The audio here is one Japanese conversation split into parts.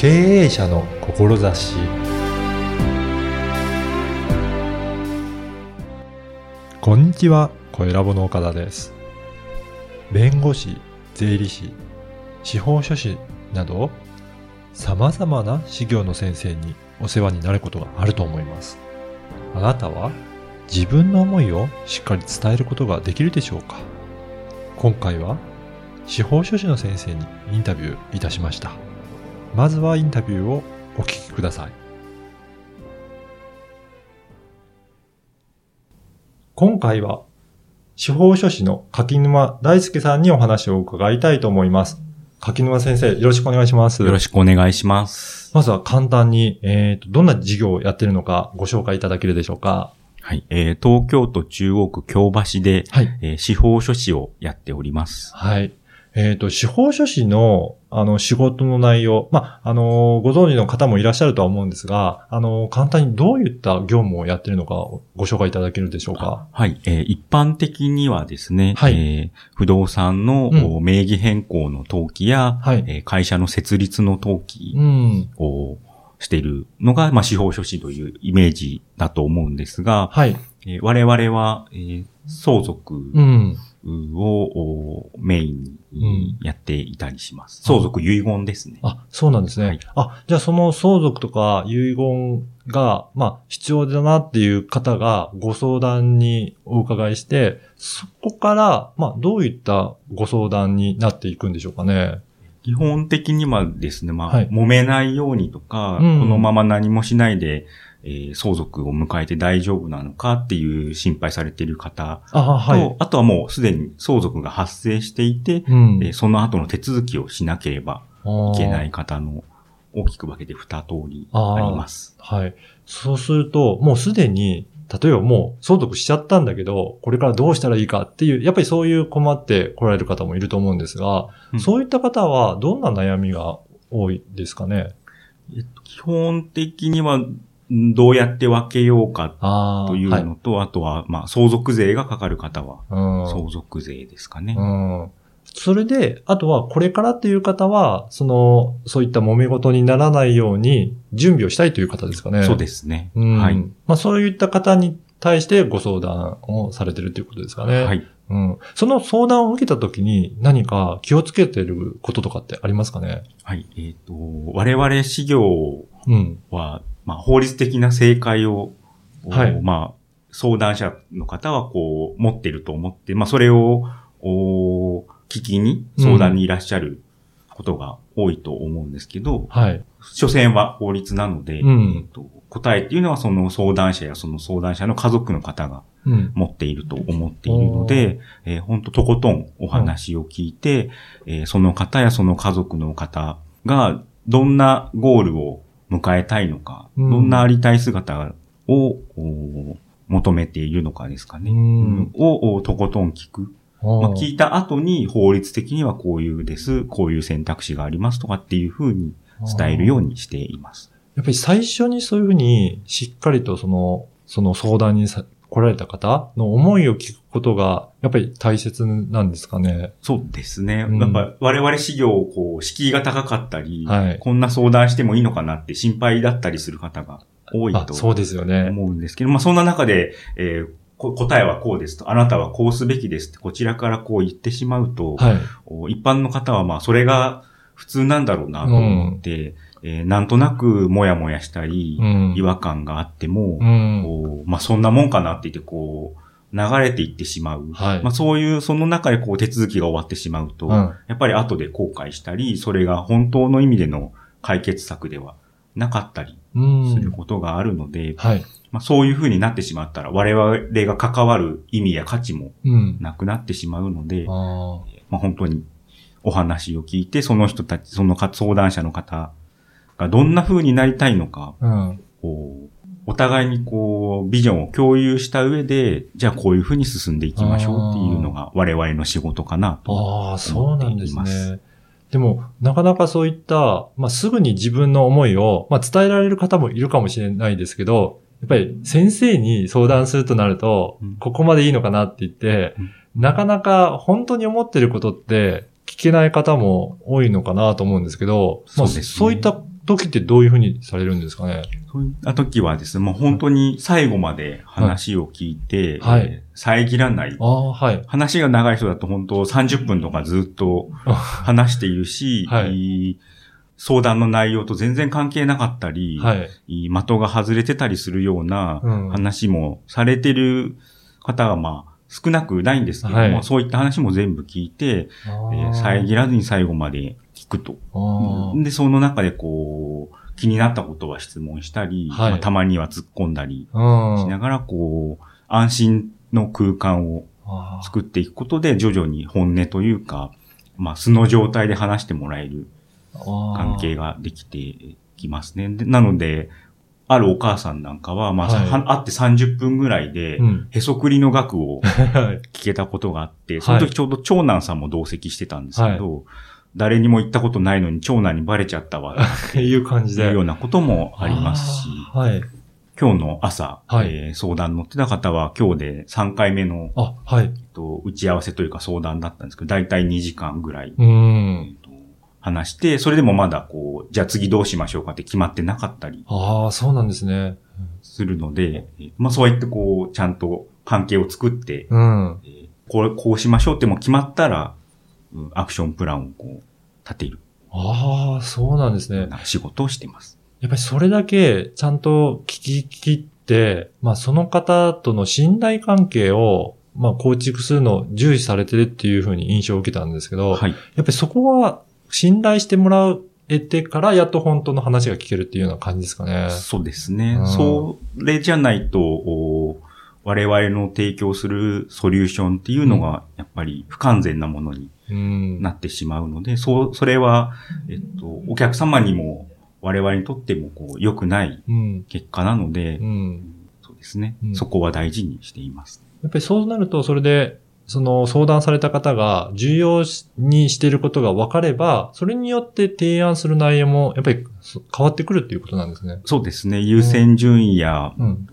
経営者の志こんにちは、小ラボの岡田です。弁護士、税理士、司法書士など、様々な事業の先生にお世話になることがあると思います。あなたは自分の思いをしっかり伝えることができるでしょうか？今回は司法書士の先生にインタビューいたしました。まずはインタビューをお聞きください。今回は司法書士の柿沼大輔さんにお話を伺いたいと思います。柿沼先生、よろしくお願いします。よろしくお願いします。まずは簡単に、えっ、と、どんな事業をやっているのかご紹介いただけるでしょうか。はい。えー東京都中央区京橋で、はい。えー司法書士をやっております。はい。えっ、と、司法書士の、あの、仕事の内容、まあ、あの、ご存知の方もいらっしゃるとは思うんですが、あの、簡単にどういった業務をやっているのかご紹介いただけるでしょうか？はい。えー一般的にはですね、はいえー不動産の、うんお名義変更の登記や、はいえー会社の設立の登記うん。をしているのが、まあ、司法書士というイメージだと思うんですが、はい。えー我々は、えー相続うん。を、おメインにやっていたりします。うん相続遺言ですね。あ、そうなんですね。はいあ、じゃあその相続とか遺言が、まあ、必要だなっていう方がご相談にお伺いして、そこから、まあ、どういったご相談になっていくんでしょうかね。基本的にはですね、まあ、はい揉めないようにとか、うんこのまま何もしないで、えー相続を迎えて大丈夫なのかっていう心配されている方と、あ、はい。あとはもうすでに相続が発生していて、うんえーその後の手続きをしなければいけない方の大きく分けて二通りあります。はい。そうすると、もうすでに、例えばもう相続しちゃったんだけど、これからどうしたらいいかっていう、やっぱりそういう困って来られる方もいると思うんですが、うんそういった方はどんな悩みが多いですかね？えっと基本的にはんどうやって分けようかああ。というはいのと、あとは、まあ、相続税がかかる方は、うん相続税ですかね。うん。それで、あとはこれからっていう方は、その、そういった揉め事にならないように準備をしたいという方ですかね。そうですね。うん。はい。まあそういった方に対してご相談をされてるということですかね。はい。うん。その相談を受けたときに何か気をつけてることとかってありますかね？はい。えっ、と、我々事業うん。は、まあ、法律的な正解を、はい。まあ、相談者の方はこう、持っていると思って、まあ、それを、お聞きに、相談にいらっしゃることが多いと思うんですけど、はい。所詮は法律なので、うん。えっと答えっていうのはその相談者やその相談者の家族の方がうん。持っていると思っているので、えー本当とことんお話を聞いて、えーその方やその家族の方がどんなゴールを迎えたいのか、うんどんなありたい姿をお求めているのかですかね。うんをおとことん聞く。まあ、聞いた後に法律的にはこういうです、こういう選択肢がありますとかっていうふうに伝えるようにしています。やっぱり最初にそういうふうにしっかりとその、その相談にさ来られた方の思いを聞くことが、やっぱり大切なんですかね？そうですね。うんやっぱ我々事業をこう、敷居が高かったり、はいこんな相談してもいいのかなって心配だったりする方が多いあ、とそうですよね。思うんですけど、まあそんな中で、えーこ答えはこうですと、あなたはこうすべきですってこちらからこう言ってしまうと、はい。お一般の方はまあそれが普通なんだろうなと思って、えーなんとなくもやもやしたり、うん。違和感があっても、うん。こうまあそんなもんかなって言ってこう、流れていってしまう。はい。まあそういう、その中でこう手続きが終わってしまうと、うん。やっぱり後で後悔したり、それが本当の意味での解決策ではなかったりうん。することがあるので、はい。まあそういう風になってしまったら、我々が関わる意味や価値もうん。なくなってしまうので、あまあ本当にお話を聞いて、その人たち、そのか相談者の方がどんな風になりたいのか、あ。うん。こう、お互いにこう、ビジョンを共有した上で、じゃあこういう風に進んでいきましょうっていうのが我々の仕事かなと。ああ、そうなんですね。でも、なかなかそういった、まあ、すぐに自分の思いを、まあ、伝えられる方もいるかもしれないですけど、やっぱり先生に相談するとなると、うんここまでいいのかなって言って、うんなかなか本当に思ってることって聞けない方も多いのかなと思うんですけど、まあそうですねそういった時ってどういうふうにされるんですかね？そういった時はですね、もう本当に最後まで話を聞いて、はい。えー遮らない。ああ、はい。話が長い人だと本当30分とかずっと 話しているし、はい。相談の内容と全然関係なかったり、はい。的が外れてたりするようなうん。話もされてる方がまあ少なくないんですけども、はい。そういった話も全部聞いて、あえーー遮らずに最後まで聞くと。で、その中でこう、気になったことは質問したり、はいまあたまには突っ込んだりうん。しながら、こう、安心の空間を作っていくことで、徐々に本音というか、まあ、素の状態で話してもらえる関係ができてきますね。でなので、あるお母さんなんかは、まあ、はいは会って30分ぐらいでう、ん。へそくりの額を はい。聞けたことがあって、その時ちょうど長男さんも同席してたんですけど、誰にも言ったことないのに長男にバレちゃったわ、っ ていう感じで。というようなこともありますし、はい。今日の朝、はいえー相談乗ってた方は今日で3回目の、あ、はい。えっと打ち合わせというか相談だったんですけど、だいたい2時間ぐらい、うえん。話して、それでもまだこう、じゃあ次どうしましょうかって決まってなかったりああ、そうなんですね。するので、えーまあそうやってこう、ちゃんと関係を作って、うん。えーこれ、こうしましょうってもう決まったら、うんアクションプランをこう、立てるああ、そうなんですね。仕事をしています。やっぱりそれだけちゃんと聞き切って、まあその方との信頼関係を、まあ構築するのを重視されてるっていうふうに印象を受けたんですけど、はい。やっぱりそこは信頼してもらえてからやっと本当の話が聞けるっていうような感じですかね。そうですね。うんそれじゃないと、お我々の提供するソリューションっていうのが、やっぱり不完全なものにうん。なってしまうので、そう、それは、えっと、お客様にも、我々にとっても、こう、良くないうん。結果なので、うん。そうですね、うんそこは大事にしています。やっぱりそうなると、それで、その相談された方が重要にしていることが分かれば、それによって提案する内容もやっぱりそ変わってくるっていうことなんですね。そうですね。優先順位や、うん。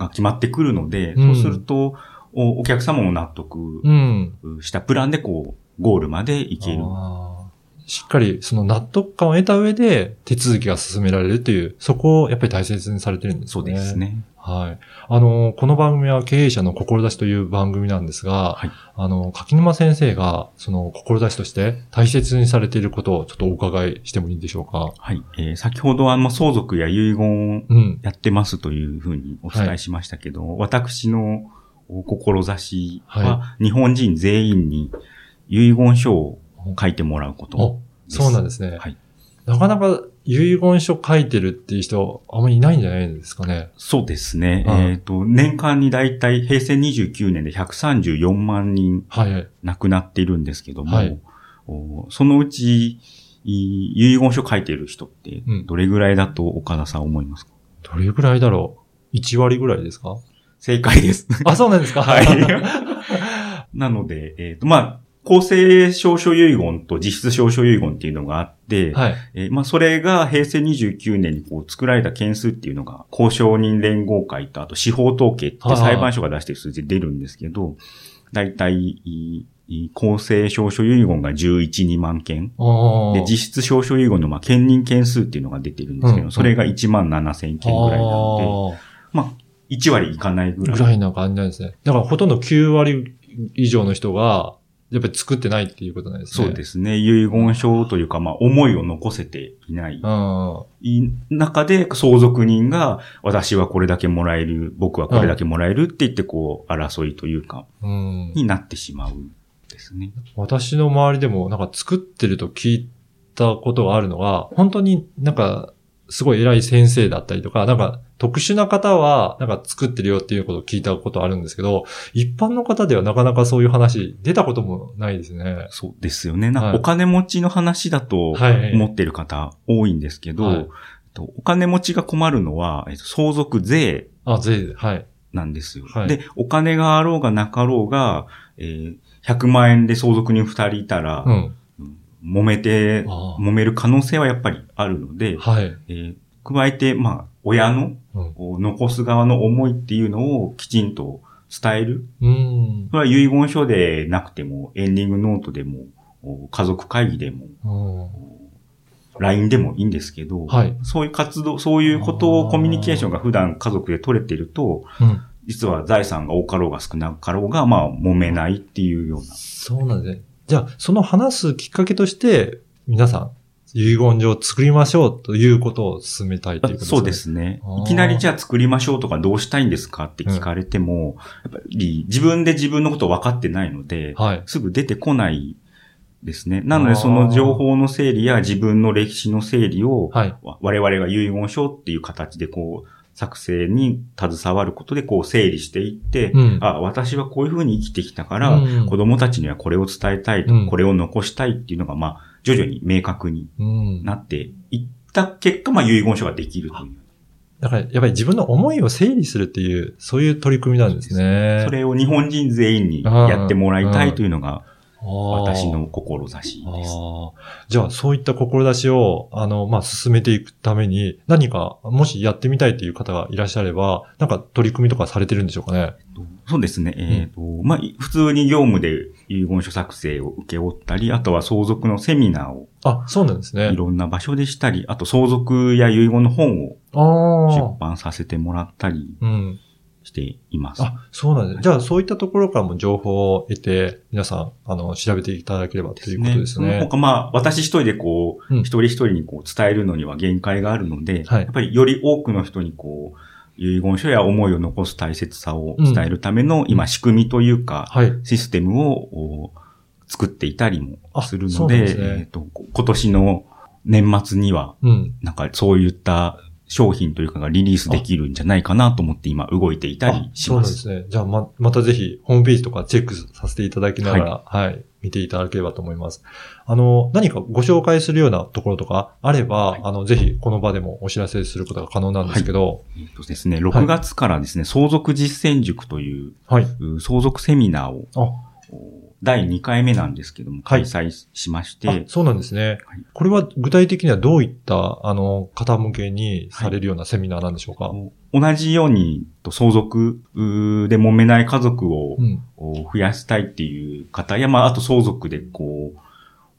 が決まってくるので、うんそうすると、おお客様も納得うん。したプランで、こう、ゴールまで行ける。しっかりその納得感を得た上で手続きが進められるっていう、そこをやっぱり大切にされてるんですそうね。ですね。はい。あの、この番組は経営者の志という番組なんですが、はいあの、柿沼先生が、その、志として大切にされていることをちょっとお伺いしてもいいでしょうか？はい。えー先ほどあの相続や遺言うん。やってますというふうにお伝えしましたけど、私のお志は、は日本人全員に遺言書を書いてもらうことお、です。そうなんですね。はい。なかなか遺言書書いてるっていう人、あんまりいないんじゃないですかね。そうですね。はいえっ、と、年間にだいたい平成29年で134万人はい。亡くなっているんですけども、はいおそのうち、い遺言書書いてる人ってうん、どれぐらいだと岡田さん思いますか、どれぐらいだろう ?1 割ぐらいですか？正解です。あ、そうなんですかはい。なので、えっ、と、まあ、公正証書遺言と実質証書遺言っていうのがあって、はい。えーまあ、それが平成29年にこう作られた件数っていうのが、交渉人連合会と、あと司法統計って裁判所が出してる数字で出るんですけど、だいたい、公正証書遺言が11、2万件。あで、実質証書遺言の、まあ、兼任件数っていうのが出てるんですけど、うんそれが1万7千件ぐらいなので、まあ、1割いかないぐらい。ぐらいな感じなんですね。だからほとんど9割以上の人が、やっぱり作ってないっていうことなんですね。。そうですすね。遺言書というか、まあ、思いを残せていない。中で、相続人が、私はこれだけもらえる、僕はこれだけもらえるって言って、こう、争いというか、うん。になってしまうですね。私の周りでもなんか作ってると聞いたことがあるのが、本当になんかすごい偉い先生だったりとか、なんか特殊な方はなんか作ってるよっていうことを聞いたことあるんですけど、一般の方ではなかなかそういう話出たこともないですね。そうですよね。なんはいかお金持ちの話だとはい思ってる方多いんですけど、お金持ちが困るのは、えっと相続税あ、税、はい。なんですよ。はいで、お金があろうがなかろうが、えー100万円で相続人2人いたら、うん。揉めて、あ揉める可能性はやっぱりあるので、はい。えー加えて、まあ、親のうん。残す側の思いっていうのをきちんと伝える。うん。それは遺言書でなくても、エンディングノートでも、お家族会議でも、うん LINE でもいいんですけど、はいそういう活動、そういうことをコミュニケーションが普段家族で取れてると、うん。実は財産が多かろうが少なかろうが、まあ、揉めないっていうような。そうなんですね。じゃあ、その話すきっかけとして、皆さん、遺言状を作りましょうということを進めたいということですね。そうで。すね。いきなりじゃあ作りましょうとかどうしたいんですかって聞かれても、やっぱり自分で自分のこと分かってないので、はい。すぐ出てこないですね。なのでその情報の整理や自分の歴史の整理を、我々が遺言書っていう形でこう、作成に携わることでこう整理していって、うんあ、私はこういうふうに生きてきたから、うん子供たちにはこれを伝えたいと、うんこれを残したいっていうのが、まあ、徐々に明確にうん。なっていった結果、まあ、遺言書ができるという。だから、やっぱり自分の思いを整理するっていう、そういう取り組みなんですね。それを日本人全員にやってもらいたいというのが、私私の志あです。ーじゃあ、そういった志を、あの、まあ、進めていくために、何か、もしやってみたいという方がいらっしゃれば、なんか取り組みとかされてるんでしょうかね？そうですね。えっ、と、まあ、普通に業務で遺言書作成を受け負ったり、あとは相続のセミナーをあ、そうなんですねい。ろんな場所でしたり、あと相続や遺言の本をあ出あ。版させてもらったりうん。しています。あ、そうなんです。じゃあ、そういったところからも情報を得て、皆さん、あの、調べていただければということですそのね。他まあ、私一人でこう、うん一人一人にこう伝えるのには限界があるので、はいやっぱりより多くの人にこう、遺言書や思いを残す大切さを伝えるための、今仕組みというか、はい。システムをお作っていたりもするので、ですねえっと今年の年末には、うん。なんかそういった商品というかがリリースできるんじゃないかなと思って今動いていたりしま。そうなんですすね。じゃあ、ま、またぜひ、ホームページとかチェックさせていただきながら、はい、見ていただければと思います。あの、何かご紹介するようなところとかあれば、はいあの、ぜひ、この場でもお知らせすることが可能なんですけど、えっとですね、6月からですね、相続実践塾というはい。う相続セミナーを第2回目なんですけども、はい。開催しまして、あそうなんですね。はい。これは具体的にはどういった、あの、方向けにされるようなセミナーなんでしょうか、同じようにと相続うで揉めない家族を増やしたいっていう方や、まあ、あと相続でこう、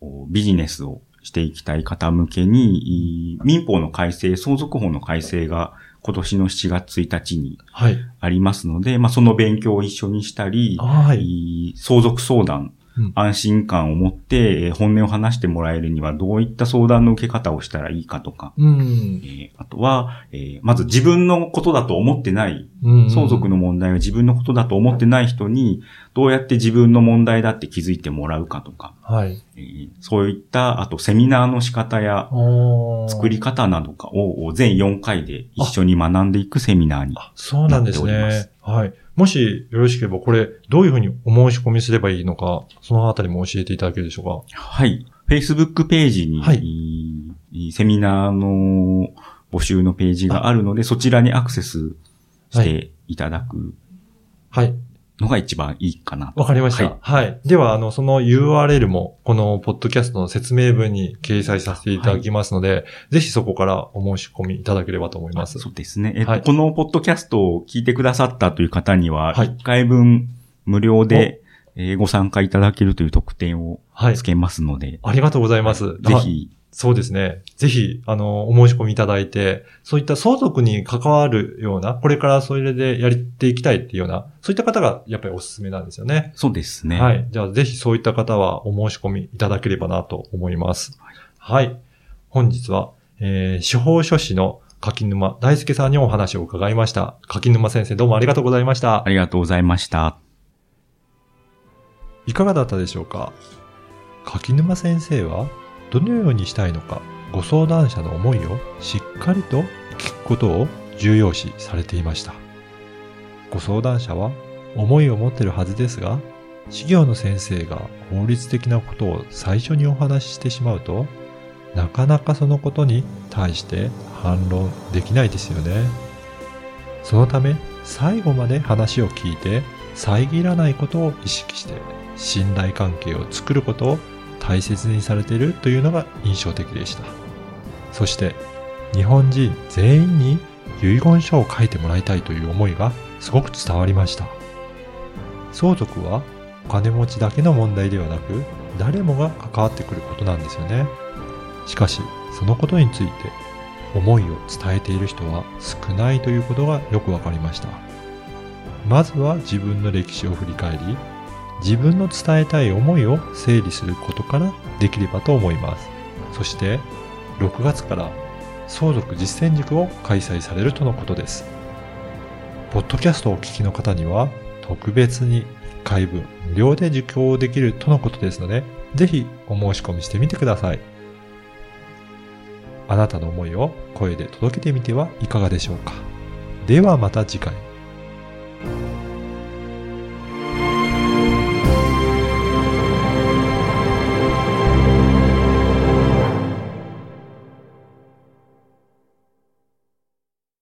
おビジネスをしていきたい方向けに、い民法の改正、相続法の改正が今年の7月1日にはい。ありますので、まあ、その勉強を一緒にしたり、はい。い相続相談、うん安心感を持ってえー本音を話してもらえるにはどういった相談の受け方をしたらいいかとか、うんえ。ーあとは、えーまず自分のことだと思ってない、うん相続の問題が自分のことだと思ってない人に、どうやって自分の問題だって気づいてもらうかとか、はい。えーそういった、あとセミナーの仕方や作り方などかを全4回で一緒に学んでいくセミナーに。あそうなんですなっておりますね。はい。もしよろしければ、これ、どういうふうにお申し込みすればいいのか、そのあたりも教えていただけるでしょうはい。Facebook ページに、はいセミナーの募集のページがあるので、そちらにアクセスしていただくかはい。のが一番いいかなと。わかりました。ははいい。では、あの、その URL も、このポッドキャストの説明文に掲載させていただきますので、ぜひそこからお申し込みいただければと思います。そうですね。えっと、はいこのポッドキャストを聞いてくださったという方には、はい1回分無料で、えーご参加いただけるという特典をはいつ。けますので、ありがとうございます。ぜひ、そうですね。ぜひ、あの、お申し込みいただいて、そういった相続に関わるような、これからそれでやっていきたいっていうような、そういった方がやっぱりおすすめなんですよね。そうですね。はい。じゃあ、ぜひそういった方はお申し込みいただければなと思います。はい。本日は、えー、司法書士の柿沼大輔さんにお話を伺いました。柿沼先生どうもありがとうございましたあ。りがとうございました。いかがだったでしょうか？柿沼先生はどのようにしたいのかご相談者の思いをしっかりと聞くことを重要視されていました。ご相談者は思いを持ってるはずですが事業の先生が法律的なことを最初にお話ししてしまうとなかなかそのことに対して反論できないですよね。そのため最後まで話を聞いて遮らないことを意識して信頼関係を作ることを大切にされているというのが印象的でした。そして日本人全員に遺言書を書いてもらいたいという思いがすごく伝わりました。相続はお金持ちだけの問題ではなく誰もが関わってくることなんですよね。しかし、そのことについて思いを伝えている人は少ないということがよくわかりました。まずは自分の歴史を振り返り、自分の伝えたい思いを整理することからできればと思います。そして、6月から相続実践塾を開催されるとのことです。ポッドキャストをお聞きの方には、特別に1回分無料で受講できるとのことですので、ぜひお申し込みしてみてください。あなたの思いを声で届けてみてはいかがでしょうか。ではまた次回。